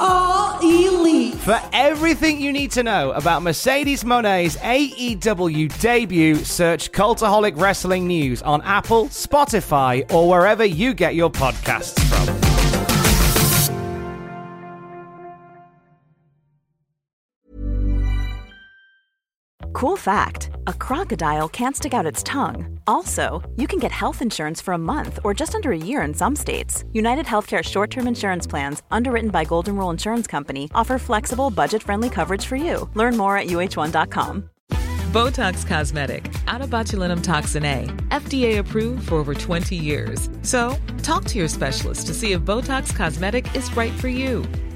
are elite. For everything you need to know about Mercedes Moné's AEW debut, search Cultaholic Wrestling News on Apple, Spotify, or wherever you get your podcasts from. Cool fact a crocodile can't stick out its tongue. Also, you can get health insurance for a month or just under a year in some states. United Healthcare short term insurance plans, underwritten by Golden Rule Insurance Company, offer flexible, budget friendly coverage for you. Learn more at uh1.com. Botox Cosmetic, onabotulinumtoxinA, FDA approved for over 20 years. So, talk to your specialist to see if Botox Cosmetic is right for you.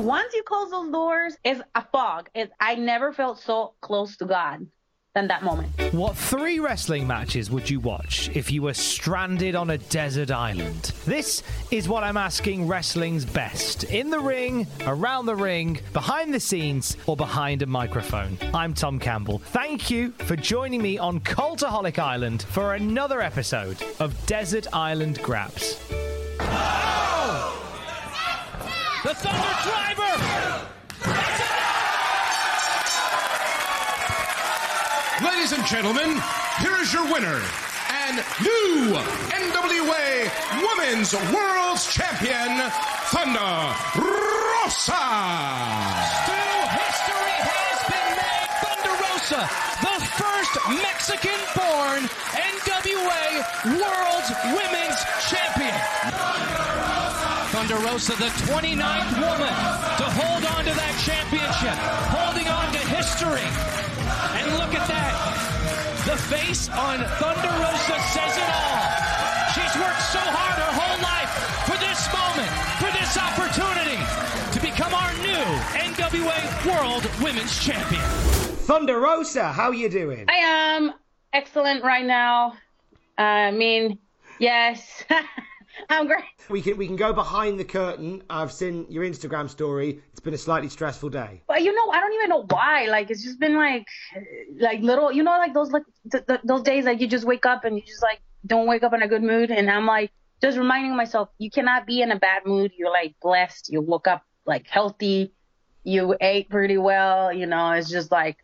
once you close those doors, it's a fog. It's, I never felt so close to God than that moment. What three wrestling matches would you watch if you were stranded on a desert island? This is what I'm asking wrestling's best. In the ring, around the ring, behind the scenes, or behind a microphone. I'm Tom Campbell. Thank you for joining me on Cultaholic Island for another episode of Desert Island Graps. Thunder Driver! Ladies and gentlemen, here is your winner and new NWA Women's World Champion, Thunder Rosa. Still history has been made. Thunder Rosa, the first Mexican-born NWA World Women's Champion. Thunder Rosa, the 29th woman to hold on to that championship, holding on to history. And look at that. The face on Thunder Rosa says it all. She's worked so hard her whole life for this moment, for this opportunity to become our new NWA World Women's Champion. Thunder Rosa, how you doing? I am excellent right now. I mean, yes, I'm great. We can we can go behind the curtain. I've seen your Instagram story. It's been a slightly stressful day. But you know, I don't even know why. Like, it's just been like, like little, you know, like those like th- th- those days like you just wake up and you just like don't wake up in a good mood. And I'm like just reminding myself, you cannot be in a bad mood. You're like blessed. You woke up like healthy. You ate pretty well. You know, it's just like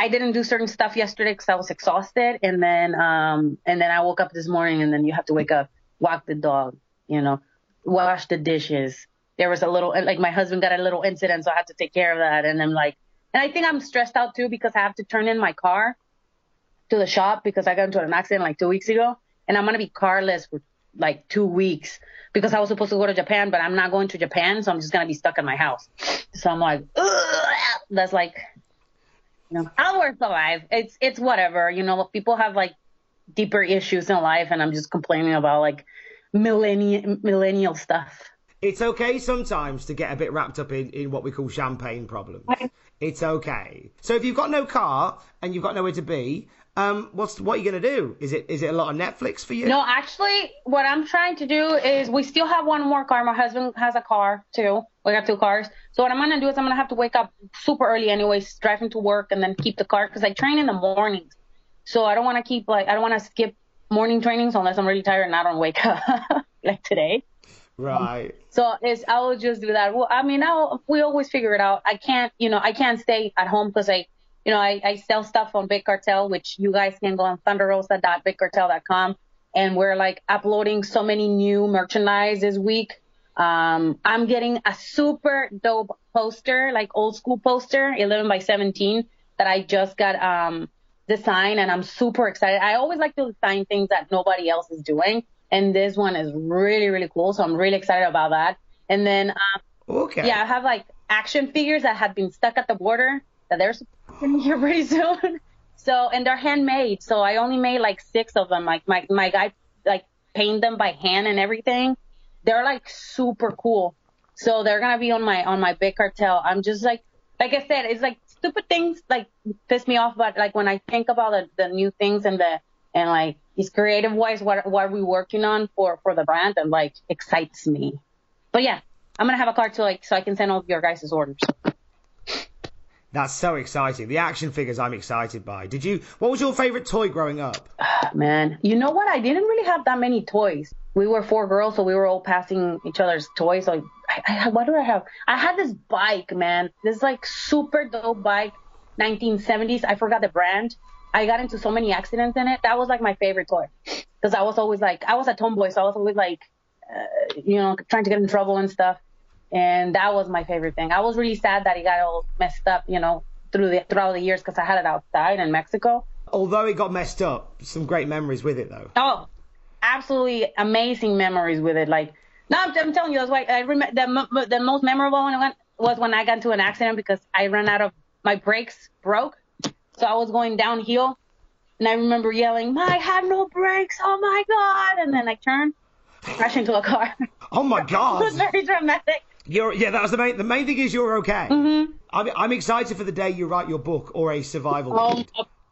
I didn't do certain stuff yesterday because I was exhausted, and then um and then I woke up this morning, and then you have to wake up, walk the dog, you know, wash the dishes. There was a little like my husband got a little incident, so I had to take care of that, and I'm like, and I think I'm stressed out too because I have to turn in my car to the shop because I got into an accident like two weeks ago, and I'm gonna be carless for like two weeks because I was supposed to go to Japan, but I'm not going to Japan, so I'm just gonna be stuck in my house. So I'm like, Ugh! that's like you know, I'll work alive. It's it's whatever. You know, people have like deeper issues in life, and I'm just complaining about like millennial millennial stuff. It's okay sometimes to get a bit wrapped up in, in what we call champagne problems. It's okay. So if you've got no car and you've got nowhere to be, um, what's what are you gonna do? Is it is it a lot of Netflix for you? No, actually, what I'm trying to do is we still have one more car. My husband has a car too. We got two cars. So what I'm gonna do is I'm gonna have to wake up super early, anyways, driving to work, and then keep the car because I train in the mornings. So I don't want to keep like I don't want to skip morning trainings unless I'm really tired and I don't wake up like today. Right. So it's I will just do that. Well, I mean, I'll, we always figure it out. I can't, you know, I can't stay at home because I, you know, I, I sell stuff on Big Cartel, which you guys can go on thunderrosa.bigcartel.com, and we're like uploading so many new merchandise this week. Um, I'm getting a super dope poster, like old school poster, 11 by 17, that I just got um designed, and I'm super excited. I always like to design things that nobody else is doing, and this one is really really cool. So I'm really excited about that. And then um, Okay. yeah, I have like action figures that have been stuck at the border that they're supposed to be here pretty soon. So and they're handmade. So I only made like six of them. Like my my guy like paint them by hand and everything. They're like super cool. So they're gonna be on my on my big cartel. I'm just like like I said, it's like stupid things like piss me off, but like when I think about the, the new things and the and like these creative wise, what what are we working on for for the brand, and like excites me. But yeah, I'm gonna have a card to like so I can send all of your guys' orders. That's so exciting. The action figures I'm excited by. Did you? What was your favorite toy growing up? Man, you know what? I didn't really have that many toys. We were four girls, so we were all passing each other's toys. So I, I, what do I have? I had this bike, man. This like super dope bike, 1970s. I forgot the brand. I got into so many accidents in it. That was like my favorite toy because I was always like, I was a tomboy, so I was always like, uh, you know, trying to get in trouble and stuff. And that was my favorite thing. I was really sad that it got all messed up, you know, through the throughout the years because I had it outside in Mexico. Although it got messed up, some great memories with it though. Oh, absolutely amazing memories with it. Like, no, I'm, I'm telling you, that's why I remember the the most memorable one was when I got into an accident because I ran out of my brakes broke, so I was going downhill, and I remember yelling, "I have no brakes! Oh my god!" And then I turned, crashed into a car. Oh my god! it was very dramatic. You're yeah. That was the main. The main thing is you're okay. Mm-hmm. I'm I'm excited for the day you write your book or a survival Oh.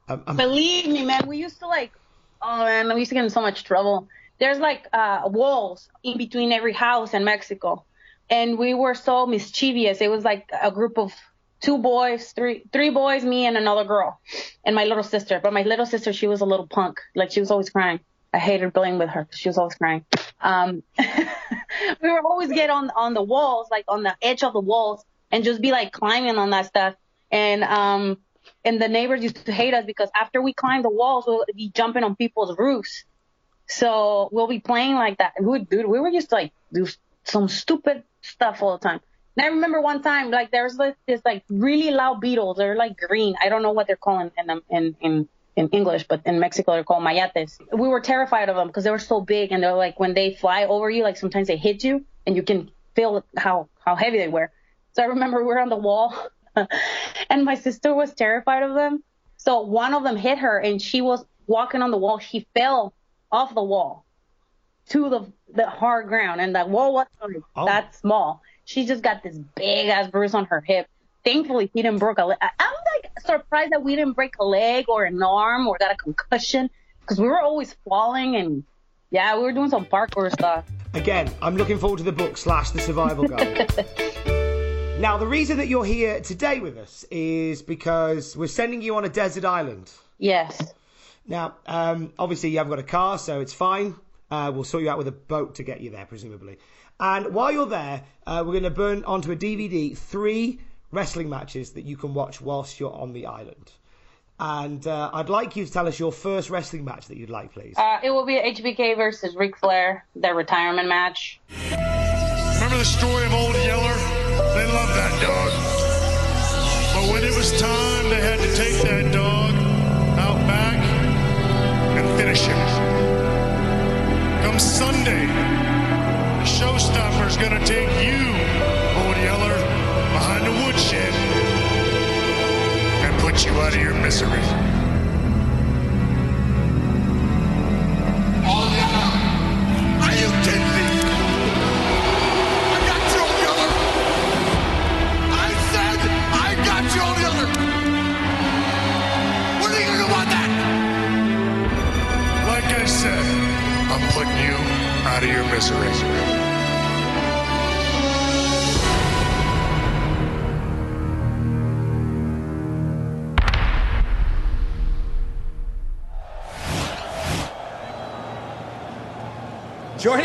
Um, um, believe me, man. We used to like, oh man, we used to get in so much trouble. There's like uh, walls in between every house in Mexico, and we were so mischievous. It was like a group of two boys, three three boys, me and another girl, and my little sister. But my little sister, she was a little punk. Like she was always crying. I hated playing with her she was always crying. Um, we would always get on on the walls, like on the edge of the walls, and just be like climbing on that stuff. And um, and the neighbors used to hate us because after we climbed the walls, we'll be jumping on people's roofs. So we'll be playing like that. And we, dude, we were just like do some stupid stuff all the time. And I remember one time, like there's like this like really loud beetles. They're like green. I don't know what they're calling in them in in in English, but in Mexico they're called mayates. We were terrified of them because they were so big and they're like when they fly over you, like sometimes they hit you and you can feel how how heavy they were. So I remember we were on the wall and my sister was terrified of them. So one of them hit her and she was walking on the wall. She fell off the wall to the the hard ground and the wall was Oh. that small. She just got this big ass bruise on her hip. Thankfully, he didn't break a leg. I'm like surprised that we didn't break a leg or an arm or got a concussion because we were always falling and yeah, we were doing some parkour stuff. Again, I'm looking forward to the book slash the survival guide. now, the reason that you're here today with us is because we're sending you on a desert island. Yes. Now, um, obviously, you haven't got a car, so it's fine. Uh, we'll sort you out with a boat to get you there, presumably. And while you're there, uh, we're going to burn onto a DVD three wrestling matches that you can watch whilst you're on the island. And uh, I'd like you to tell us your first wrestling match that you'd like, please. Uh, it will be HBK versus Ric Flair, their retirement match. Remember the story of Old Yeller? They loved that dog. But when it was time, they had to take that dog out back and finish him. Come Sunday, the showstopper's gonna take put you out of your misery.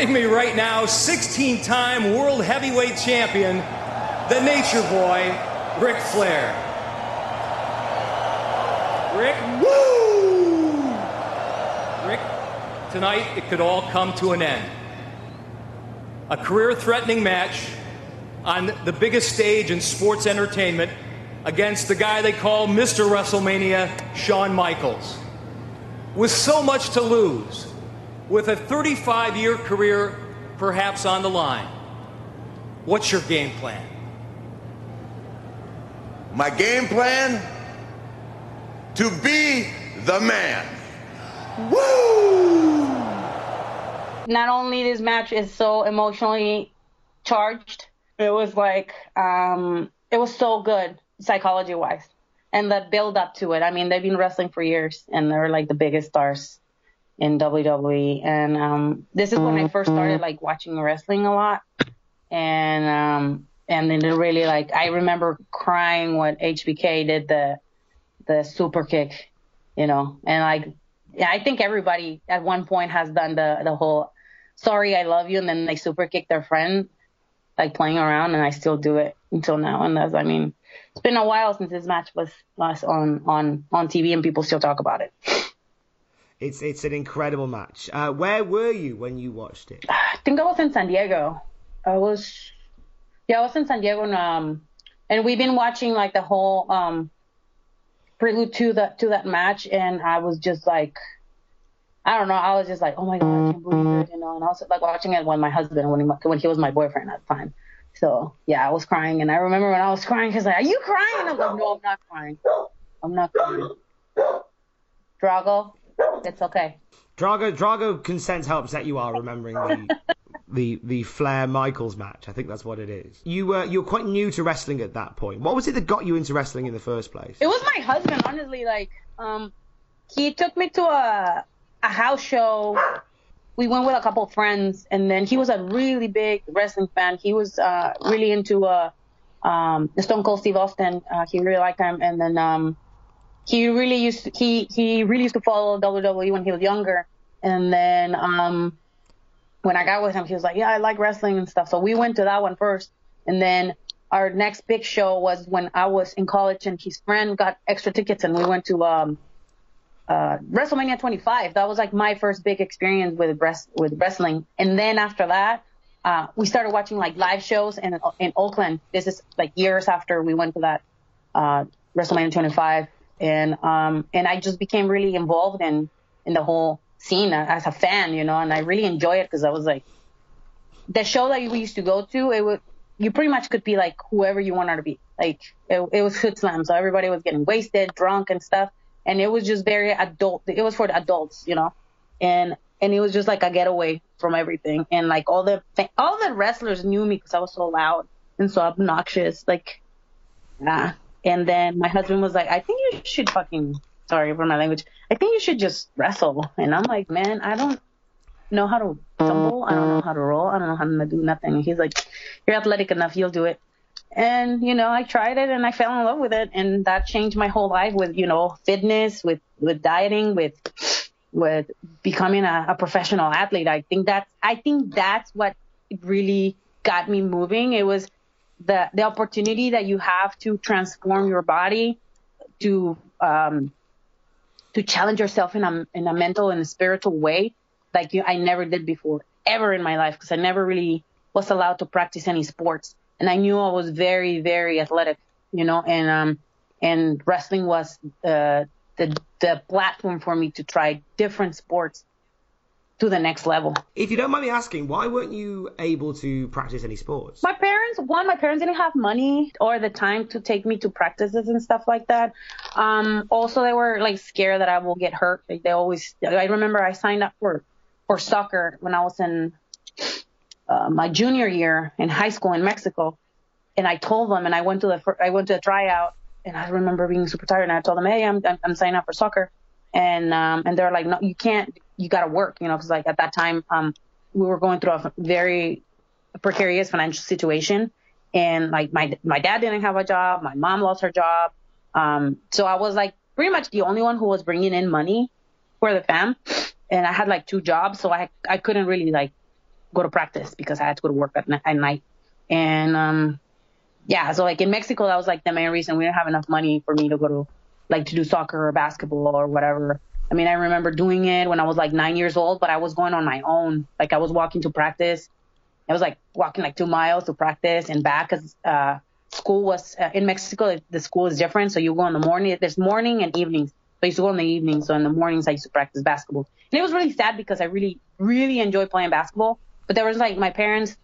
Joining me right now, 16 time World Heavyweight Champion, the Nature Boy, Ric Flair. Ric, woo! Ric, tonight it could all come to an end. A career threatening match on the biggest stage in sports entertainment against the guy they call Mr. WrestleMania, Shawn Michaels. With so much to lose, with a 35 year career perhaps on the line, what's your game plan? My game plan? To be the man. Woo! Not only this match is so emotionally charged, it was like um, it was so good psychology wise. and the build up to it. I mean, they've been wrestling for years, and they're like the biggest stars in WWE. And um, this is when I first started like watching wrestling a lot, and um, and then it really like I remember crying when HBK did the the super kick, you know, and like I think everybody at one point has done the the whole sorry I love you and then they super kick their friend like playing around and I still do it until now and that's I mean it's been a while since this match was last on on on TV and people still talk about it. It's it's an incredible match. Uh, where were you when you watched it? I think I was in San Diego. I was yeah, I was in San Diego and um and we've been watching like the whole um prelude to that to that match and I was just like I don't know. I was just like, oh my god, I can't believe it, you know. And I was like watching it when my husband, when he, when he was my boyfriend at the time. So yeah, I was crying, and I remember when I was crying, he's like, "Are you crying?" I'm like, "No, I'm not crying. I'm not crying." Drago, it's okay. Drago Drago can sense how upset you are remembering the the the Flair Michaels match. I think that's what it is. You were you were quite new to wrestling at that point. What was it that got you into wrestling in the first place? It was my husband, honestly. Like, um, he took me to a a house show. We went with a couple of friends, and then he was a really big wrestling fan. He was uh, really into uh, um, Stone Cold Steve Austin. Uh, he really liked him, and then um, he really used to, he he really used to follow WWE when he was younger. And then um, when I got with him, he was like, "Yeah, I like wrestling and stuff." So we went to that one first, and then our next big show was when I was in college, and his friend got extra tickets, and we went to um, uh, WrestleMania 25. That was like my first big experience with rest, with wrestling. And then after that, uh, we started watching like live shows in in Oakland. This is like years after we went to that uh, WrestleMania 25, and um and I just became really involved in in the whole scene as a fan, you know, and I really enjoy it because I was like the show that we used to go to. It would you pretty much could be like whoever you wanted to be. Like it, it was Hood Slam, so everybody was getting wasted, drunk, and stuff and it was just very adult. It was for the adults, you know, and and it was just like a getaway from everything. And like all the all the wrestlers knew me because I was so loud and so obnoxious, like yeah. And then my husband was like, I think you should fucking sorry for my language. I think you should just wrestle. And I'm like, man, I don't know how to tumble. I don't know how to roll. I don't know how to do nothing. And he's like, you're athletic enough. You'll do it. And, you know, I tried it and I fell in love with it. And that changed my whole life with, you know, fitness, with, with dieting, with, with becoming a, a professional athlete. I think that's, I think that's what really got me moving. It was the, the opportunity that you have to transform your body to, um, to challenge yourself in a, in a mental and a spiritual way like you, I never did before ever in my life because I never really was allowed to practice any sports. And I knew I was very, very athletic, you know, and um, and wrestling was uh, the the platform for me to try different sports to the next level. If you don't mind me asking, why weren't you able to practice any sports? My parents, one, my parents didn't have money or the time to take me to practices and stuff like that. Um, also, they were like scared that I will get hurt. Like, they always, I remember I signed up for for soccer when I was in uh, my junior year in high school in Mexico, and I told them, and I went to the I went to a tryout, and I remember being super tired, and I told them, hey, I'm I'm, I'm signing up for soccer, and um and they're like, no, you can't, you got to work, you know, because like at that time um we were going through a very precarious financial situation, and like my my dad didn't have a job, my mom lost her job, um so I was like pretty much the only one who was bringing in money for the fam, and I had like two jobs, so I I couldn't really like go to practice because I had to go to work at, at night. And um, yeah, so like in Mexico, that was like the main reason we didn't have enough money for me to go to like to do soccer or basketball or whatever. I mean, I remember doing it when I was like nine years old, but I was going on my own. Like I was walking to practice. I was like walking like two miles to practice and back because uh, school was uh, in Mexico. The school is different, so you go in the morning. There's morning and evenings. So I used to go in the evening. So in the mornings, I used to practice basketball. And it was really sad because I really, really enjoyed playing basketball. But there was like my parents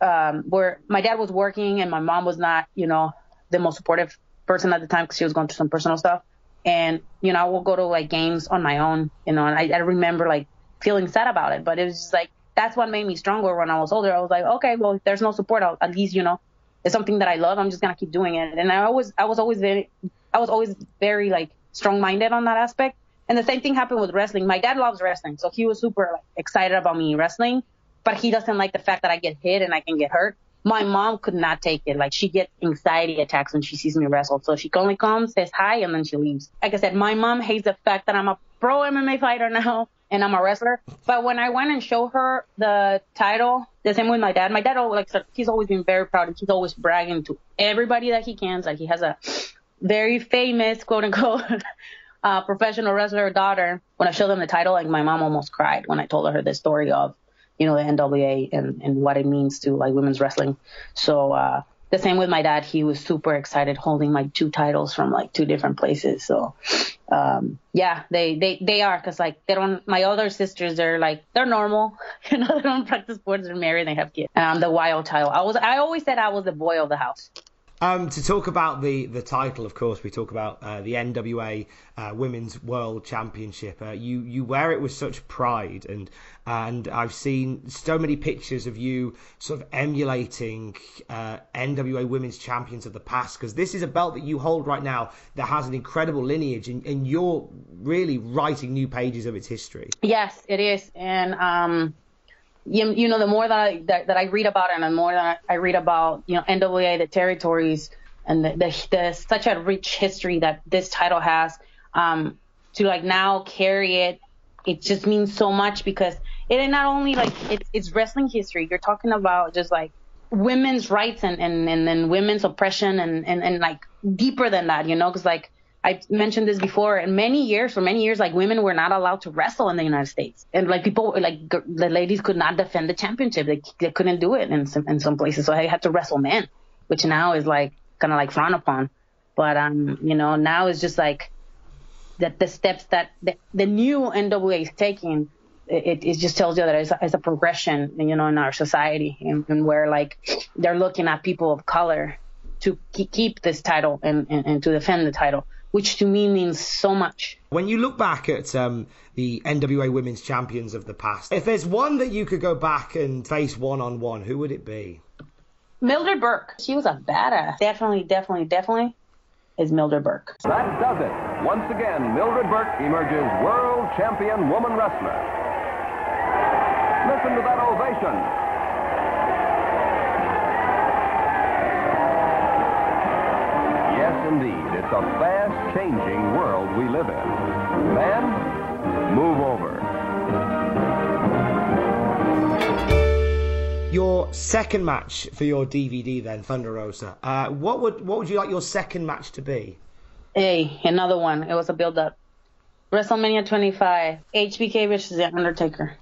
um, were my dad was working and my mom was not, you know, the most supportive person at the time because she was going through some personal stuff. And you know, I will go to like games on my own, you know, and I, I remember like feeling sad about it, but it was just like that's what made me stronger when I was older. I was like, okay, well, if there's no support, I'll, at least you know, it's something that I love. I'm just gonna keep doing it. And I always, I was always very, I was always very like strong-minded on that aspect. And the same thing happened with wrestling. My dad loves wrestling, so he was super like, excited about me wrestling, but he doesn't like the fact that I get hit and I can get hurt. My mom could not take it. Like she gets anxiety attacks when she sees me wrestle. So she only comes, says hi, and then she leaves. Like I said, my mom hates the fact that I'm a pro MMA fighter now and I'm a wrestler. But when I went and showed her the title, the same with my dad. My dad, always, like, he's always been very proud and he's always bragging to everybody that he can. Like he has a very famous, quote unquote, uh, professional wrestler daughter. When I showed them the title, like my mom almost cried when I told her the story of, you know, the NWA and, and what it means to like women's wrestling. So, uh, the same with my dad. He was super excited holding like two titles from like two different places. So, um, yeah, they, they, they are. Cause like they don't, my other sisters, they're like, they're normal. You know, they don't practice sports. They're married. They have kids. And I'm the wild child. I was, I always said I was the boy of the house. Um, to talk about the, the title, of course, we talk about uh, the NWA uh, Women's World Championship. Uh, you you wear it with such pride, and and I've seen so many pictures of you sort of emulating uh, NWA Women's Champions of the past, because this is a belt that you hold right now that has an incredible lineage, and, and you're really writing new pages of its history. Yes, it is, and um, you, you know, the more that I, that, that I read about it and the more that I read about, you know, NWA, the territories and the, the, the such a rich history that this title has, um, to like now carry it, it just means so much because it not only like it's, it's wrestling history. You're talking about just like women's rights and, and, and, and women's oppression and, and, and like deeper than that, you know, cause like I mentioned this before. In many years, for many years, like women were not allowed to wrestle in the United States, and like people, like the ladies could not defend the championship. They they couldn't do it in some in some places, so they had to wrestle men, which now is like kind of like frowned upon. But um, you know, now it's just like that the steps that the, the new NWA is taking. It, it just tells you that it's a, it's a progression, you know, in our society, and, and where like they're looking at people of color to keep this title and, and, and to defend the title which to me means so much. When you look back at um, the NWA Women's Champions of the past, if there's one that you could go back and face one on one, who would it be? Mildred Burke. She was a badass. Definitely, definitely, definitely is Mildred Burke. That does it. Once again, Mildred Burke emerges world champion woman wrestler. Listen to that ovation. Yes, indeed. It's a fast-changing world we live in. Man, move over. Your second match for your DVD, then Thunder Rosa. Uh, what would what would you like your second match to be? Hey, another one. It was a build-up. WrestleMania 25, HBK versus The Undertaker.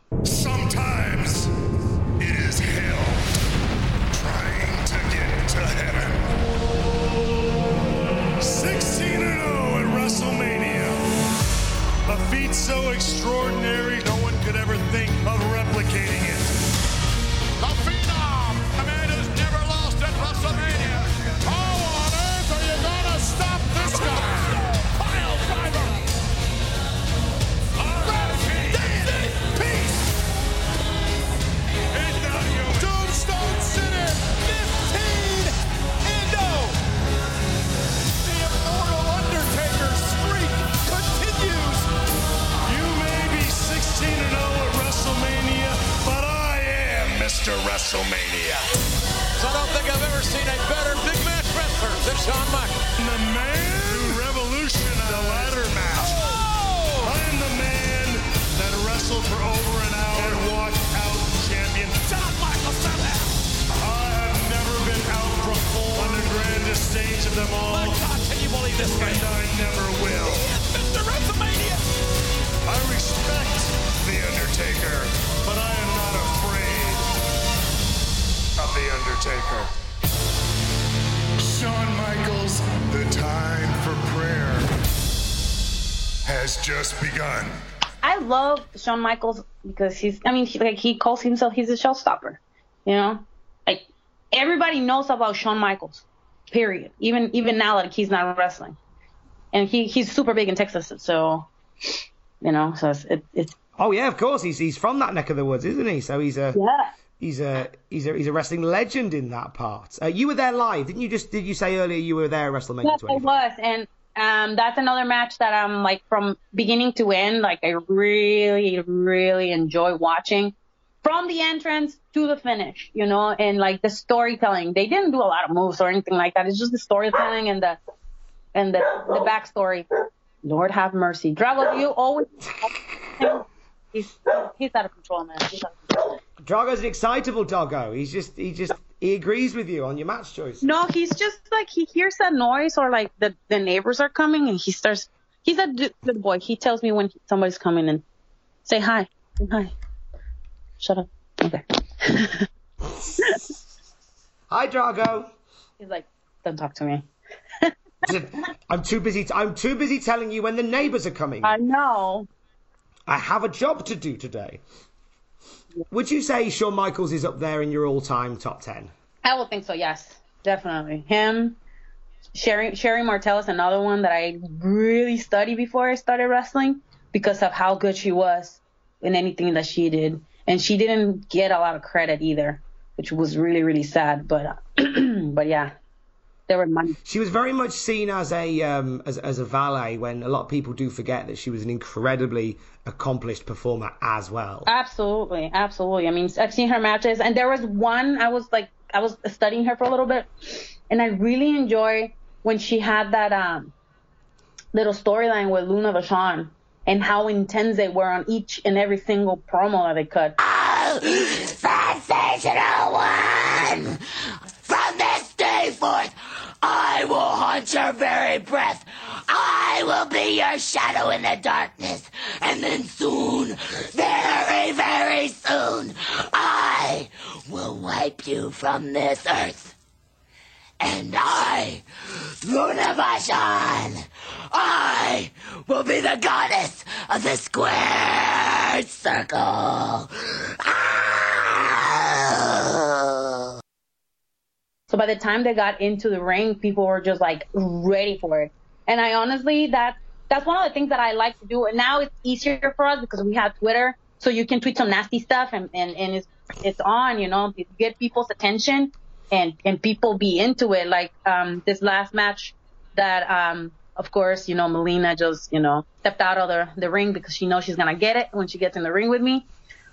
Has just begun. I love Shawn Michaels because he's, I mean, he, like he calls himself, he's a showstopper. You know, like everybody knows about Shawn Michaels. Period. Even even now, like he's not wrestling, and he he's super big in Texas. So, you know, so it's it, it's. Oh yeah, of course. He's he's from that neck of the woods, isn't he? So he's a yeah. He's a he's a he's a wrestling legend in that part. Uh, you were there live, didn't you? Just did you say earlier you were there at WrestleMania Yes, I was, and Um, that's another match that I'm like from beginning to end, like I really, really enjoy watching from the entrance to the finish, you know, and like the storytelling. They didn't do a lot of moves or anything like that. It's just the storytelling and the and the the backstory. Lord have mercy. Drago, you always he's he's out of control, man. He's out of control. Drago's an excitable doggo. He's just he just he agrees with you on your match choice. No, he's just like he hears that noise or like the the neighbors are coming and he starts. He's a good boy. He tells me when somebody's coming and say hi, hi. Shut up. Okay. Hi, Drago. He's like, don't talk to me. I'm too busy. I'm too busy telling you when the neighbours are coming. I know. I have a job to do today. Would you say Shawn Michaels is up there in your all-time top ten? I will think so. Yes, definitely. Him, Sherri Sherri Martel is another one that I really studied before I started wrestling because of how good she was in anything that she did, and she didn't get a lot of credit either, which was really really sad. But but yeah, there were money. She was very much seen as a um, as, as a valet when a lot of people do forget that she was an incredibly accomplished performer as well. Absolutely, absolutely. I mean, I've seen her matches, and there was one I was like, I was studying her for a little bit, and I really enjoy when she had that um little storyline with Luna Vachon and how intense they were on each and every single promo that they cut. Sensational one! From this day forth, I will haunt your very breath. I will be your shadow in the darkness. And then soon, very, very soon, I will wipe you from this earth. And I, Luna Vachon, I will be the goddess of the squared circle. Ah! So by the time they got into the ring, people were just like ready for it. And I honestly, that that's one of the things that I like to do. And now it's easier for us because we have Twitter, so you can tweet some nasty stuff and and, and it's it's on, you know, get people's attention and and people be into it. Like um this last match that um of course, you know, Melina just, you know, stepped out of the, the ring because she knows she's gonna get it when she gets in the ring with me.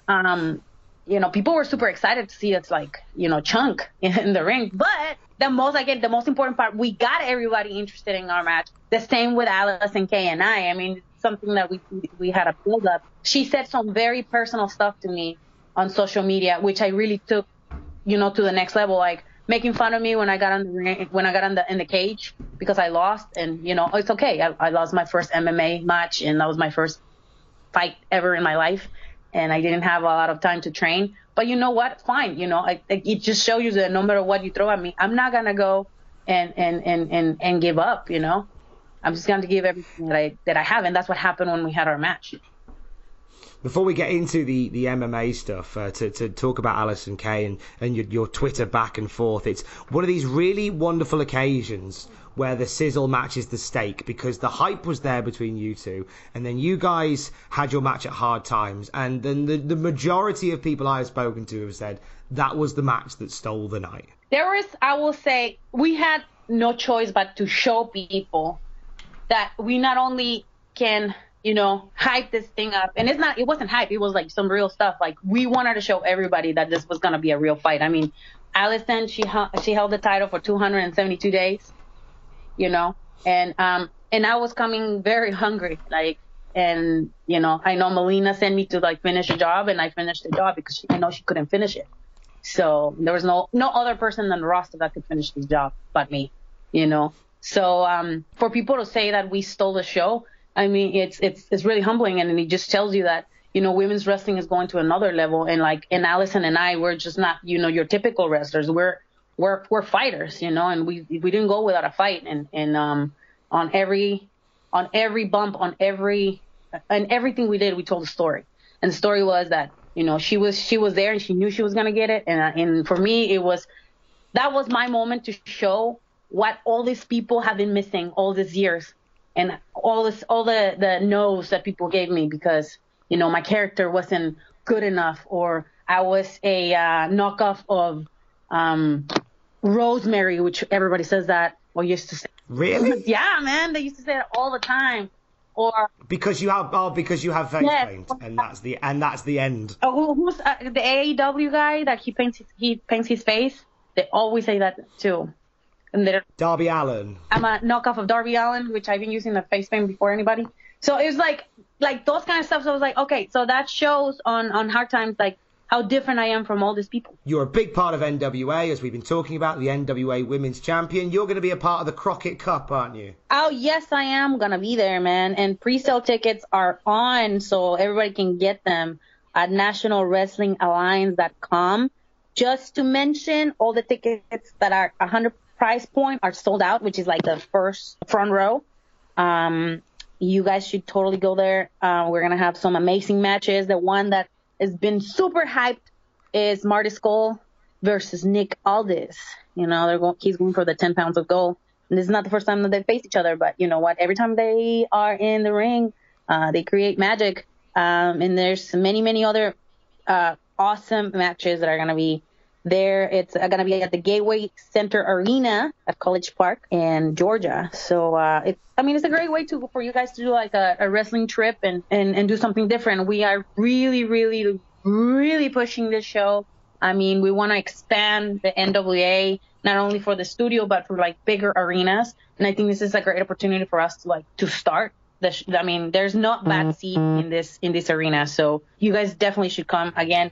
Um, you know, people were super excited to see us like, you know, chunk in the ring. But the most, again, the most important part, we got everybody interested in our match. The same with Allysin Kay and I. I mean, something that we we had a build up. She said some very personal stuff to me on social media, which I really took, you know, to the next level. Like making fun of me when I got on the ring, when I got on the in the cage because I lost, and you know, it's okay. I, I lost my first MMA match, and that was my first fight ever in my life and I didn't have a lot of time to train. But you know what? Fine. You know, I, I, it just shows you that no matter what you throw at me, I'm not gonna go and and and and and give up. You know, I'm just to give everything that I that I have, and that's what happened when we had our match. Before we get into the, the MMA stuff, uh, to, to talk about Allysin Kay and, and your, your Twitter back and forth, it's one of these really wonderful occasions where the sizzle matches the steak because the hype was there between you two, and then you guys had your match at hard times, and then the, the majority of people I have spoken to have said that was the match that stole the night. There was, I will say, we had no choice but to show people that we not only can, you know, hype this thing up, and it's not, it wasn't hype, it was like some real stuff. Like we wanted to show everybody that this was gonna be a real fight. I mean, Allysin, she she held the title for 272 days you know, and um, and I was coming very hungry, like, and you know, I know Melina sent me to like finish a job, and I finished the job because she, I know she couldn't finish it. So there was no no other person than roster that could finish this job but me, you know. So um, for people to say that we stole the show, I mean, it's it's it's really humbling, and it just tells you that you know women's wrestling is going to another level, and like, and Allysin and I, we're just not you know your typical wrestlers. We're we're we're fighters, you know, and we we didn't go without a fight, and and um on every on every bump, on every and everything we did, we told a story, and the story was that you know she was she was there and she knew she was gonna get it, and uh, and for me it was that was my moment to show what all these people have been missing all these years, and all this all the the no's that people gave me because you know my character wasn't good enough or I was a uh, knockoff of um, Rosemary, which everybody says that, Or used to say. Really? yeah, man. They used to say it all the time. Or Because you have oh because you have face Yes. paint and that's the and that's the end. oh, who- who's uh, the AEW guy that he paints his, he paints his face? They always say that too. And they're Darby Allin. I'm a knockoff of Darby Allin, which I've been using the face paint before anybody. So it was like like those kind of stuff. So I was like, okay, so that shows on on hard times like how different I am from all these people. You're a big part of NWA, as we've been talking about, the NWA Women's Champion. You're going to be a part of the Crockett Cup, aren't you? Oh yes, I am gonna be there, man. And pre-sale tickets are on, so everybody can get them at nationalwrestlingalliance.com. Just to mention, all the tickets that are 100 price point are sold out, which is like the first front row. Um, you guys should totally go there. Uh, we're gonna have some amazing matches. The one that has been super hyped is Marty Scurll versus Nick Aldis. You know, they're going, he's going for the 10 pounds of gold. And this is not the first time that they face each other, but you know what? Every time they are in the ring, uh, they create magic. Um, and there's many, many other, uh, awesome matches that are going to be there. It's going to be at the Gateway Center Arena at College Park in Georgia. So, uh, it's, I mean, it's a great way to, for you guys to do like a, a wrestling trip and, and, and do something different. We are really, really, really pushing this show. I mean, we want to expand the NWA not only for the studio but for like bigger arenas, and I think this is a great opportunity for us to like to start. The sh- I mean, there's not bad seat in this in this arena, so you guys definitely should come again.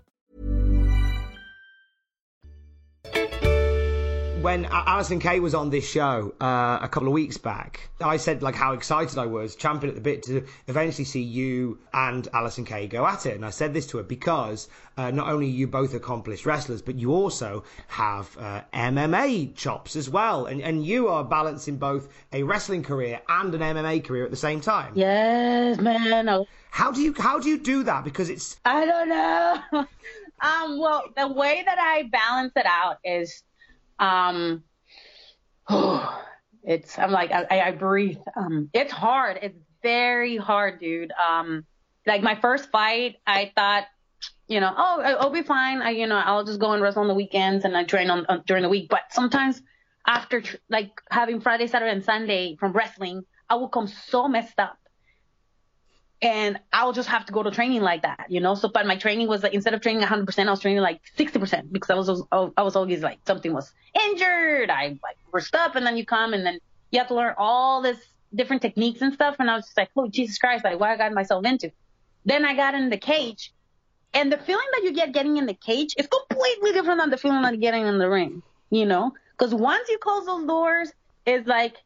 when Allysin Kay was on this show uh, a couple of weeks back, I said like how excited I was, champing at the bit to eventually see you and Allysin Kay go at it. And I said this to her because uh, not only are you both accomplished wrestlers, but you also have uh, MMA chops as well, and and you are balancing both a wrestling career and an MMA career at the same time. Yes, man. How do you how do you do that? Because it's I don't know. um, well, the way that I balance it out is, um, it's I'm like I, I breathe. Um, it's hard. It's very hard, dude. Um, like my first fight, I thought, you know, oh, I'll be fine. I, you know, I'll just go and wrestle on the weekends and I train on, on during the week. But sometimes after like having Friday, Saturday, and Sunday from wrestling, I will come so messed up and I'll just have to go to training like that, you know. So, but my training was like instead of training 100%, I was training like 60% because I was I was always like something was injured, I like burst up, and then you come and then you have to learn all this different techniques and stuff, and I was just like, oh Jesus Christ, like what I got myself into. Then I got in the cage, and the feeling that you get getting in the cage is completely different than the feeling of getting in the ring, you know. Because once you close those doors, it's like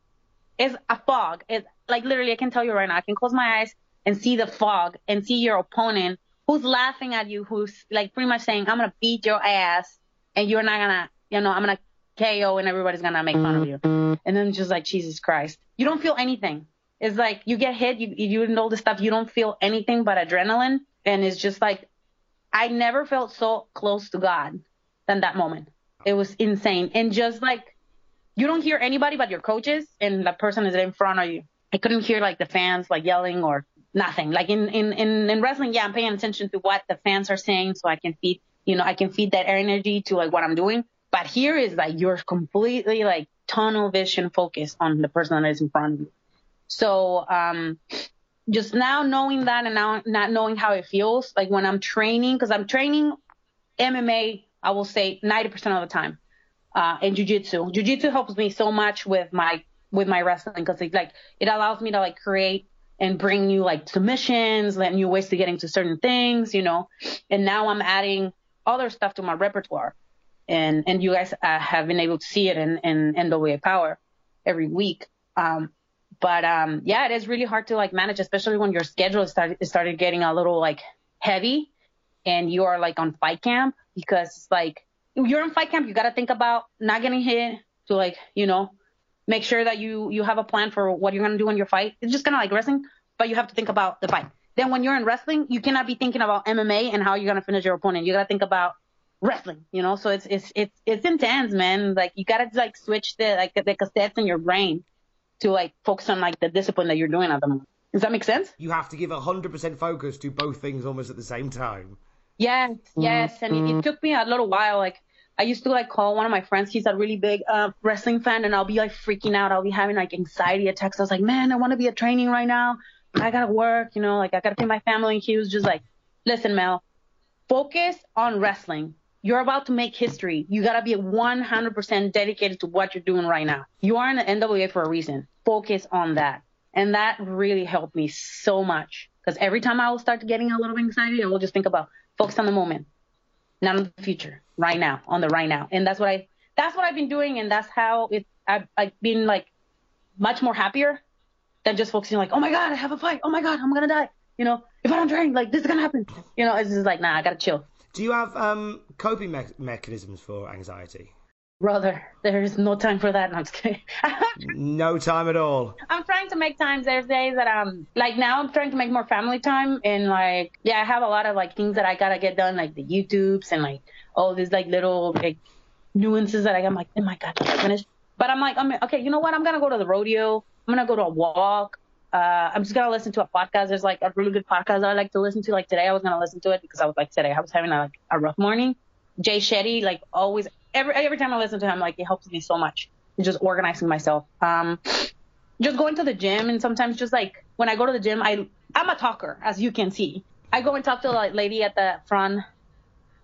it's a fog. It's like literally, I can tell you right now, I can close my eyes and see the fog and see your opponent who's laughing at you, who's like pretty much saying, I'm gonna beat your ass and you're not gonna, you know, I'm gonna KO and everybody's gonna make fun of you. And then just like, Jesus Christ. You don't feel anything. It's like you get hit, you, you all this stuff, you don't feel anything but adrenaline. And it's just like, I never felt so close to God than that moment. It was insane. And just like, you don't hear anybody but your coaches and the person is in front of you. I couldn't hear like the fans like yelling or nothing. Like in, in, in, in wrestling, yeah, I'm paying attention to what the fans are saying so I can feed, you know, I can feed that energy to like what I'm doing. But here is like you're completely like tunnel vision focused on the person that is in front of you. So, um, just now knowing that and now not knowing how it feels, like when I'm training, cause I'm training MMA, I will say 90% of the time, uh, and jujitsu. Jujitsu helps me so much with my, with my wrestling because it like, it allows me to like create and bring you like submissions, let new ways to get into certain things, you know, and now I'm adding other stuff to my repertoire and, and you guys uh, have been able to see it in, in NWA Power every week. Um, but um, yeah, it is really hard to like manage, especially when your schedule started started getting a little like heavy, and you are like on fight camp because it's like you're in fight camp. You got to think about not getting hit to like you know make sure that you you have a plan for what you're gonna do in your fight. It's just kind of like wrestling, but you have to think about the fight. then when you're in wrestling, you cannot be thinking about MMA and how you're gonna finish your opponent. You gotta think about wrestling, you know. So it's it's it's it's intense, man. Like you gotta like switch the like the cassettes in your brain to like focus on like the discipline that you're doing at the moment. Does that make sense? You have to give 100% focus to both things almost at the same time. Yes, yes. And it, it mm. took me a little while. Like I used to like call one of my friends. He's a really big uh, wrestling fan, and I'll be like freaking out. I'll be having like anxiety attacks. I was like, man, I want to be at training right now. I gotta work, you know, like I gotta pay my family. And he was just like, listen, Mel, focus on wrestling. You're about to make history. You gotta be 100% dedicated to what you're doing right now. You are in the NWA for a reason. Focus on that. And that really helped me so much. Because every time I will start getting a little anxiety, I will just think about focus on the moment, not on the future, right now, on the right now. And that's what I, that's what I've been doing. And that's how it, I've, I've been like much more happier than just focusing like, oh my God, I have a fight. Oh my God, I'm going to die. You know, if I don't drink, like this is going to happen. You know, it's just like, nah, I got to chill. Do you have um, coping me- mechanisms for anxiety? Brother, there is no time for that. No, I'm just kidding. no time at all. I'm trying to make times. There's days that I'm like now I'm trying to make more family time and like yeah, I have a lot of like things that I gotta get done, like the YouTubes and like all these like little like nuances that I am like, oh my god, I finished. But I'm like, I'm okay. You know what? I'm gonna go to the rodeo. I'm gonna go to a walk. Uh, I'm just gonna listen to a podcast. There's like a really good podcast I like to listen to. Like today, I was gonna listen to it because I was like today I was having a, like a rough morning. Jay Shetty, like always, every every time I listen to him, like it helps me so much. Just organizing myself. Um, just going to the gym and sometimes just like when I go to the gym, I I'm a talker, as you can see. I go and talk to the lady at the front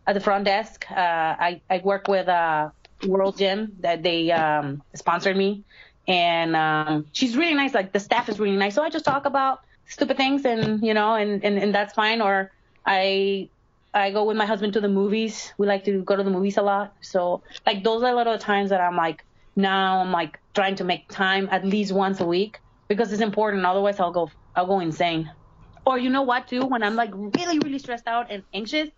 at the front desk. Uh, I I work with uh World Gym that they um sponsored me, and um she's really nice. Like the staff is really nice. So I just talk about stupid things and you know and and, and that's fine. Or I I go with my husband to the movies. We like to go to the movies a lot. So like those are a lot little times that I'm like now I'm like trying to make time at least once a week because it's important. Otherwise I'll go I'll go insane. Or you know what too? When I'm like really really stressed out and anxious,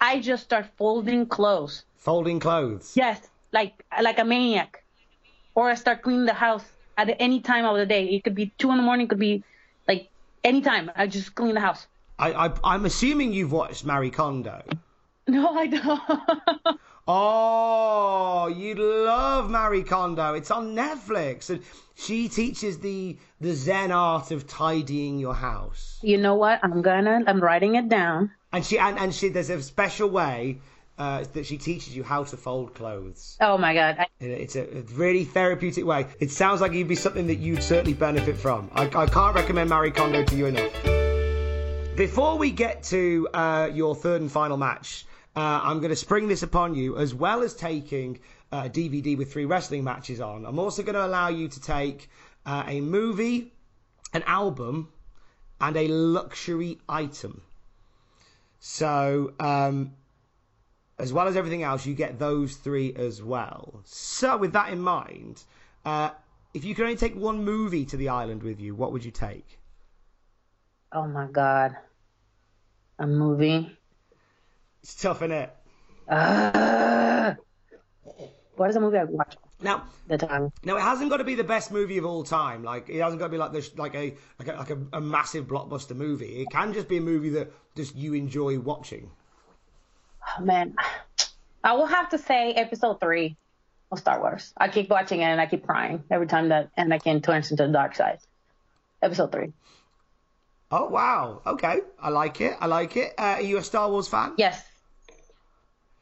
I just start folding clothes. Folding clothes. Yes, like like a maniac. Or I start cleaning the house at any time of the day. It could be two in the morning. It could be like any time. I just clean the house. I, I I'm assuming you've watched Marie Kondo. No, I don't. Oh, you'd love Marie Kondo. It's on Netflix, and she teaches the the Zen art of tidying your house. You know what? I'm gonna. I'm writing it down. And she and, and she there's a special way uh, that she teaches you how to fold clothes. Oh my god. It's a really therapeutic way. It sounds like it'd be something that you'd certainly benefit from. I, I can't recommend Marie Kondo to you enough. Before we get to uh, your third and final match, uh, I'm going to spring this upon you, as well as taking a DVD with three wrestling matches on. I'm also going to allow you to take uh, a movie, an album, and a luxury item. So, um, as well as everything else, you get those three as well. So, with that in mind, uh, if you could only take one movie to the island with you, what would you take? Oh my god. A movie. It's tough, isn't it? Uh, what is a movie I watched? Now, the time. Now it hasn't got to be the best movie of all time. Like it hasn't got to be like this, like a like a, like a, a massive blockbuster movie. It can just be a movie that just you enjoy watching. Oh man, I will have to say episode three of Star Wars. I keep watching it and I keep crying every time that Anakin turns into the dark side. Episode three. Oh wow, okay, I like it. I like it. Uh, are you a Star Wars fan? Yes.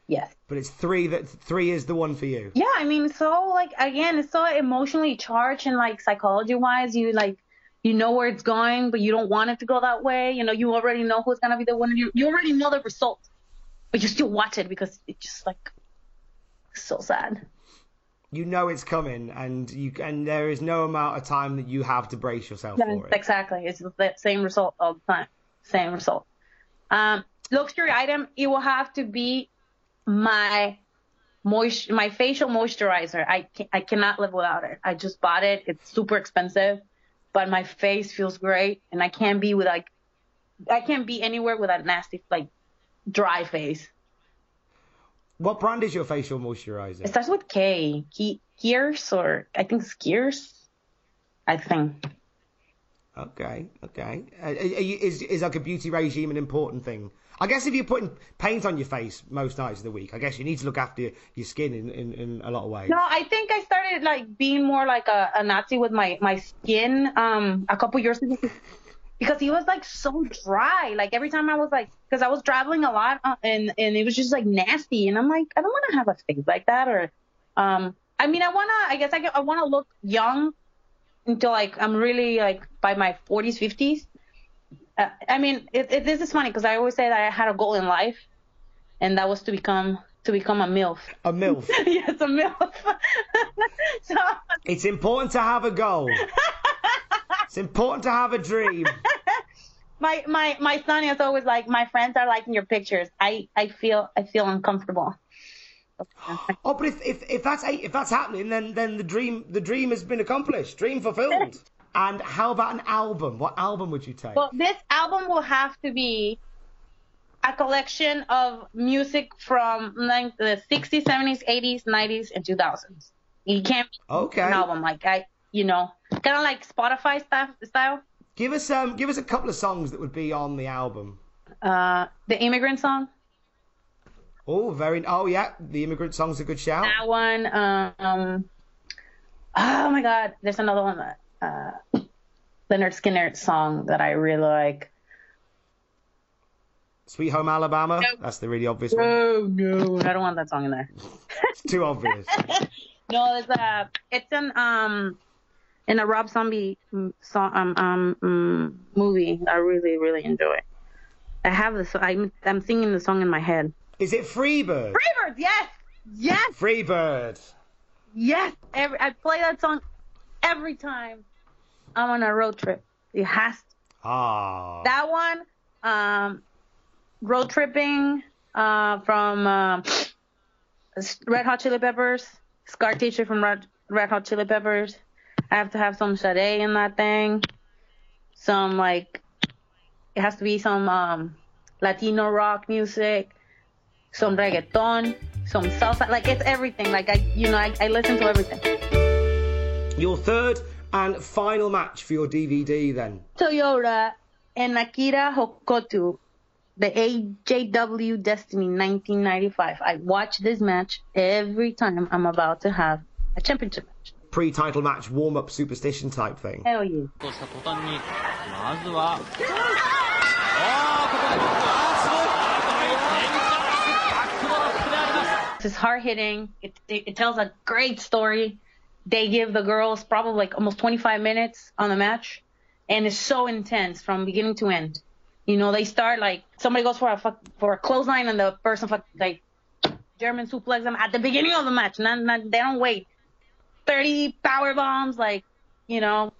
Yes. But it's three that three is the one for you. Yeah, I mean, so like again, it's so emotionally charged and like psychology wise, you like you know where it's going, but you don't want it to go that way. You know, you already know who's gonna be the winner. You you already know the result, but you still watch it because it's just like so sad. You know it's coming, and you and there is no amount of time that you have to brace yourself Yeah, for it. exactly. It's the same result all the time. Same result. Um, luxury item, it will have to be my moist, my facial moisturizer. I can, I cannot live without it. I just bought it. It's super expensive, but my face feels great, and I can't be with like, I can't be anywhere with that nasty like dry face. What brand is your facial moisturizer? It starts with K. Kears or I think it's Kears. I think. Okay, okay. Uh, is is like a beauty regime an important thing? I guess if you're putting paint on your face most nights of the week, I guess you need to look after your, your skin in, in, in a lot of ways. No, I think I started like being more like a, a Nazi with my my skin um a couple years ago because he was like so dry. Like every time I was like, because I was traveling a lot uh, and and it was just like nasty, and I'm like, I don't want to have a face like that or um. I mean, I wanna. I guess I, I want to look young until like I'm really like by my 40s, 50s. Uh, I mean, it, it, this is funny because I always say that I had a goal in life, and that was to become to become a milf. A milf. yes, a milf. so It's important to have a goal. it's important to have a dream. my my my son is always like, my friends are liking your pictures. I I feel I feel uncomfortable. Oh, but if, if, if that's if that's happening, then then the dream the dream has been accomplished, dream fulfilled. And how about an album? What album would you take? Well, this album will have to be a collection of music from like the 60s, 70s, 80s, 90s, and 2000s. It can't Okay. an album like I, you know, kind of like Spotify style. Give us um give us a couple of songs that would be on the album. Uh, the immigrant song. Oh, very. Oh, yeah. The immigrant song's a good shout. That one. Um, oh my God, there's another one that uh, Lynyrd Skynyrd song that I really like. Sweet Home Alabama. That's the really obvious one. Oh no, I don't want that song in there. It's too obvious. No, it's a it's an um in a Rob Zombie song um um mm, movie. I really really enjoy. I have this. I'm I'm singing the song in my head. Is it Freebird? Freebird, yes, yes, Freebird. yes. Every I play that song every time I'm on a road trip. It has to. Ah. that one. Um, road tripping. Uh, from uh, Red Hot Chili Peppers. Scar Tissue from Red, Red Hot Chili Peppers. I have to have some Sade in that thing. Some like, it has to be some um, Latino rock music. Some reggaeton. Some salsa. Like it's everything. Like I, you know, I, I listen to everything. Your third and final match for your DVD then. Toyota and Akira Hokuto, the AJW Destiny 1995. I watch this match every time I'm about to have a championship match. Pre-title match, warm-up superstition type thing. Hell yeah. It's it's hard hitting. It, it, it tells a great story. They give the girls probably like almost 25 minutes on the match, and it's so intense from beginning to end. You know, they start like somebody goes for a fuck, for a clothesline, and the person fuck, like German suplex them at the beginning of the match. Not, not they don't wait. 30 power bombs, like you know,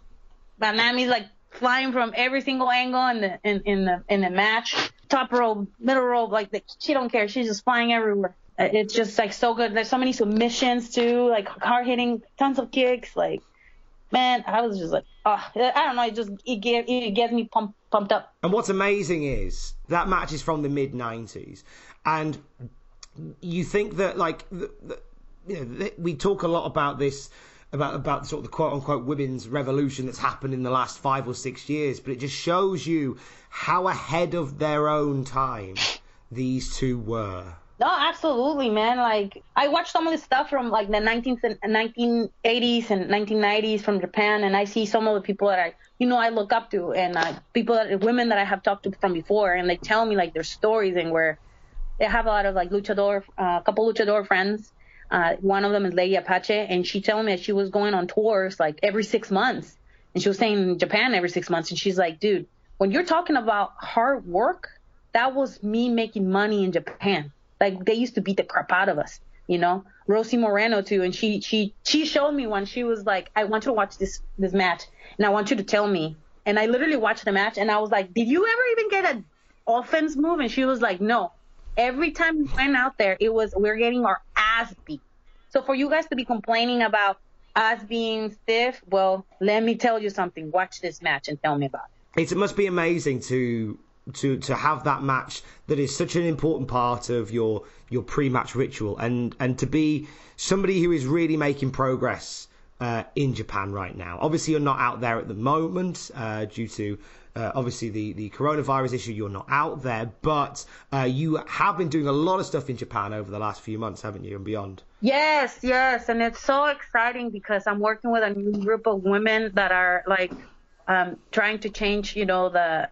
Manami's like flying from every single angle in the in, in the in the match. Top rope, middle rope, like the, she don't care. She's just flying everywhere. Uh, It's just like so good. There's so many submissions too, like hard hitting, tons of kicks. Like, man, I was just like, oh, I don't know. It just it it gets me pumped pumped up. And what's amazing is that match is from the mid '90s, and you think that like the, the, you know we talk a lot about this about about sort of the quote unquote women's revolution that's happened in the last five or six years, but it just shows you how ahead of their own time these two were. No, absolutely, man. Like I watched some of this stuff from like the 19th and 1980s and 1990s from Japan, and I see some of the people that I, you know, I look up to, and uh, people that women that I have talked to from before, and they tell me like their stories and where they have a lot of like luchador, uh, a couple luchador friends. Uh, one of them is Lady Apache, and she told me that she was going on tours like every six months, and she was staying in Japan every six months, and she's like, dude, when you're talking about hard work, that was me making money in Japan. Like they used to beat the crap out of us, you know. Rossy Moreno too, and she she she showed me when she was like, I want you to watch this this match, and I want you to tell me. And I literally watched the match, and I was like, Did you ever even get an offense move? And she was like, No. Every time we went out there, it was we're getting our ass beat. So for you guys to be complaining about us being stiff, well, let me tell you something. Watch this match and tell me about it. It must be amazing to to to have that match that is such an important part of your your pre-match ritual, and and to be somebody who is really making progress uh, in Japan right now? Obviously, you're not out there at the moment uh, due to uh, obviously the, the coronavirus issue. You're not out there, but uh, you have been doing a lot of stuff in Japan over the last few months, haven't you, and beyond? Yes, yes, and it's so exciting because I'm working with a new group of women that are like um, trying to change, you know, the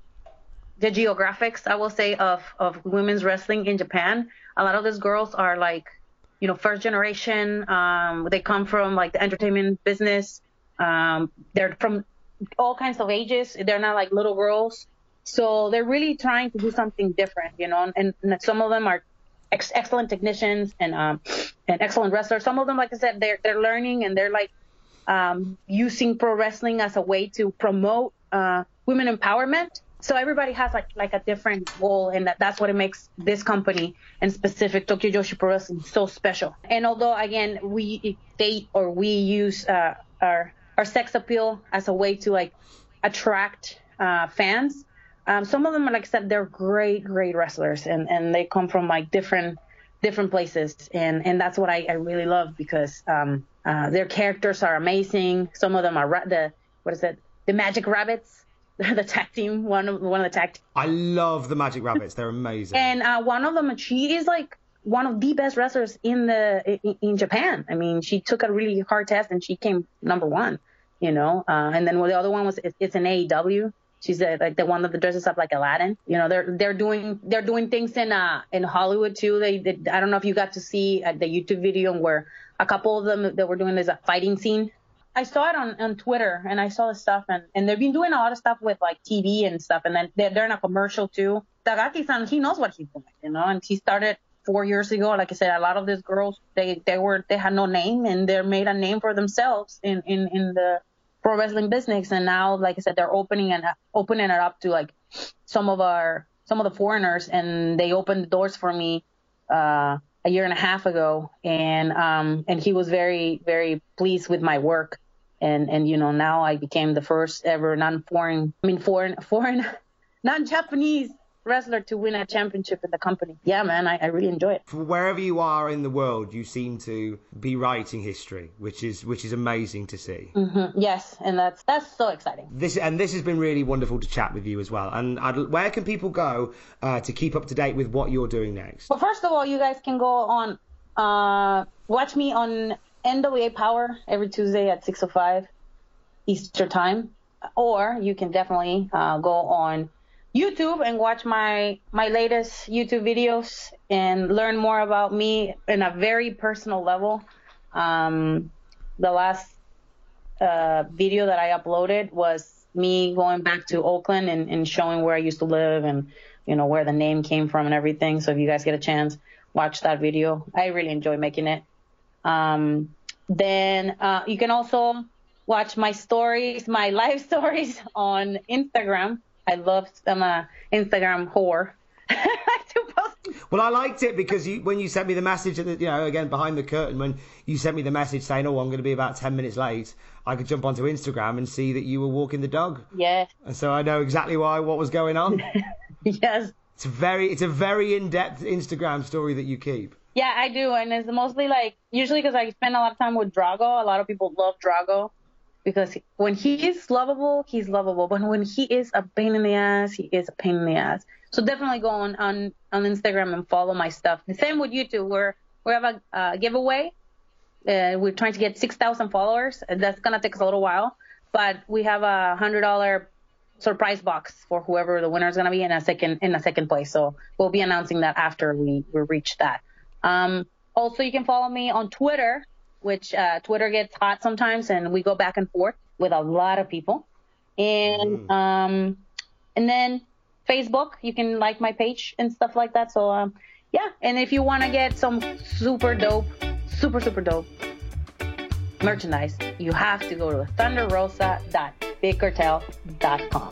the geographics, I will say, of of women's wrestling in Japan. A lot of these girls are like, you know, first generation. Um, they come from like the entertainment business. Um, they're from all kinds of ages. They're not like little girls. So they're really trying to do something different, you know. And, and some of them are ex- excellent technicians and um, and excellent wrestlers. Some of them, like I said, they're they're learning and they're like um, using pro wrestling as a way to promote uh, women empowerment. So everybody has like like a different goal, and that, that's what it makes this company and specific Tokyo Joshi Pro Wrestling so special. And although again we date or we use uh, our our sex appeal as a way to like attract uh, fans, um, some of them are like I said they're great great wrestlers and and they come from like different different places and and that's what I, I really love because um, uh, their characters are amazing. Some of them are ra- the what is it the Magic Rabbits the tag team, one of one of the tag. I love the Magic Rabbits. They're amazing. And uh, one of them, she is like one of the best wrestlers in the in, in, Japan. I mean, she took a really hard test and she came number one. You know, uh, and then the other one was it, it's an AEW. She's a, like the one that dresses up like Aladdin. You know, they're they're doing they're doing things in uh in Hollywood too. They, they I don't know if you got to see uh, the YouTube video where a couple of them that were doing this a fighting scene I saw it on, on Twitter and I saw the stuff and, and they've been doing a lot of stuff with like TV and stuff and then they're, they're in a commercial too. Takagi-san, he knows what he's doing, you know, and he started four years ago. Like I said, a lot of these girls, they, they were, they had no name and they made a name for themselves in, in, in the pro wrestling business. And now, like I said, they're opening and opening it up to like some of our, some of the foreigners and they opened the doors for me, uh, a year and a half ago and um and he was very very pleased with my work. And and you know now I became the first ever non-foreign I mean foreign foreign non-Japanese wrestler to win a championship in the company. Yeah, man, I, I really enjoy it. Wherever you are in the world, you seem to be writing history, which is which is amazing to see. Mm-hmm. Yes, and that's that's so exciting. This and this has been really wonderful to chat with you as well. And I'd, where can people go uh, to keep up to date with what you're doing next? Well, first of all, you guys can go on uh, watch me on NWA Power every Tuesday at 6:05 Eastern Time, or you can definitely uh, go on YouTube and watch my my latest YouTube videos and learn more about me in a very personal level. Um, the last uh, video that I uploaded was me going back to Oakland and, and showing where I used to live and you know where the name came from and everything. So if you guys get a chance, watch that video. I really enjoy making it. Um, then uh, you can also watch my stories, my live stories on Instagram. I love I'm a uh, Instagram whore. well, I liked it because you, when you sent me the message, the, you know, again behind the curtain, when you sent me the message saying, "Oh, I'm going to be about ten minutes late," I could jump onto Instagram and see that you were walking the dog. Yeah. And so I know exactly why what was going on. yes. It's very, it's a very in-depth Instagram story that you keep. Yeah, I do, and it's mostly like usually because I spend a lot of time with Drago. A lot of people love Drago because when he is lovable, he's lovable. But when he is a pain in the ass, he is a pain in the ass. So definitely go on on, on Instagram and follow my stuff. The same with YouTube. We're we have a uh, giveaway. Uh, we're trying to get 6,000 followers. That's gonna take us a little while, but we have a hundred dollar surprise box for whoever the winner is gonna be in a second in a second place. So we'll be announcing that after we we reach that. Um, also, you can follow me on Twitter, which uh, Twitter gets hot sometimes, and we go back and forth with a lot of people. And Mm. um, and then Facebook, you can like my page and stuff like that. So um, yeah, and if you want to get some super dope, super super dope merchandise, you have to go to thunderrosa.bigcartel.com.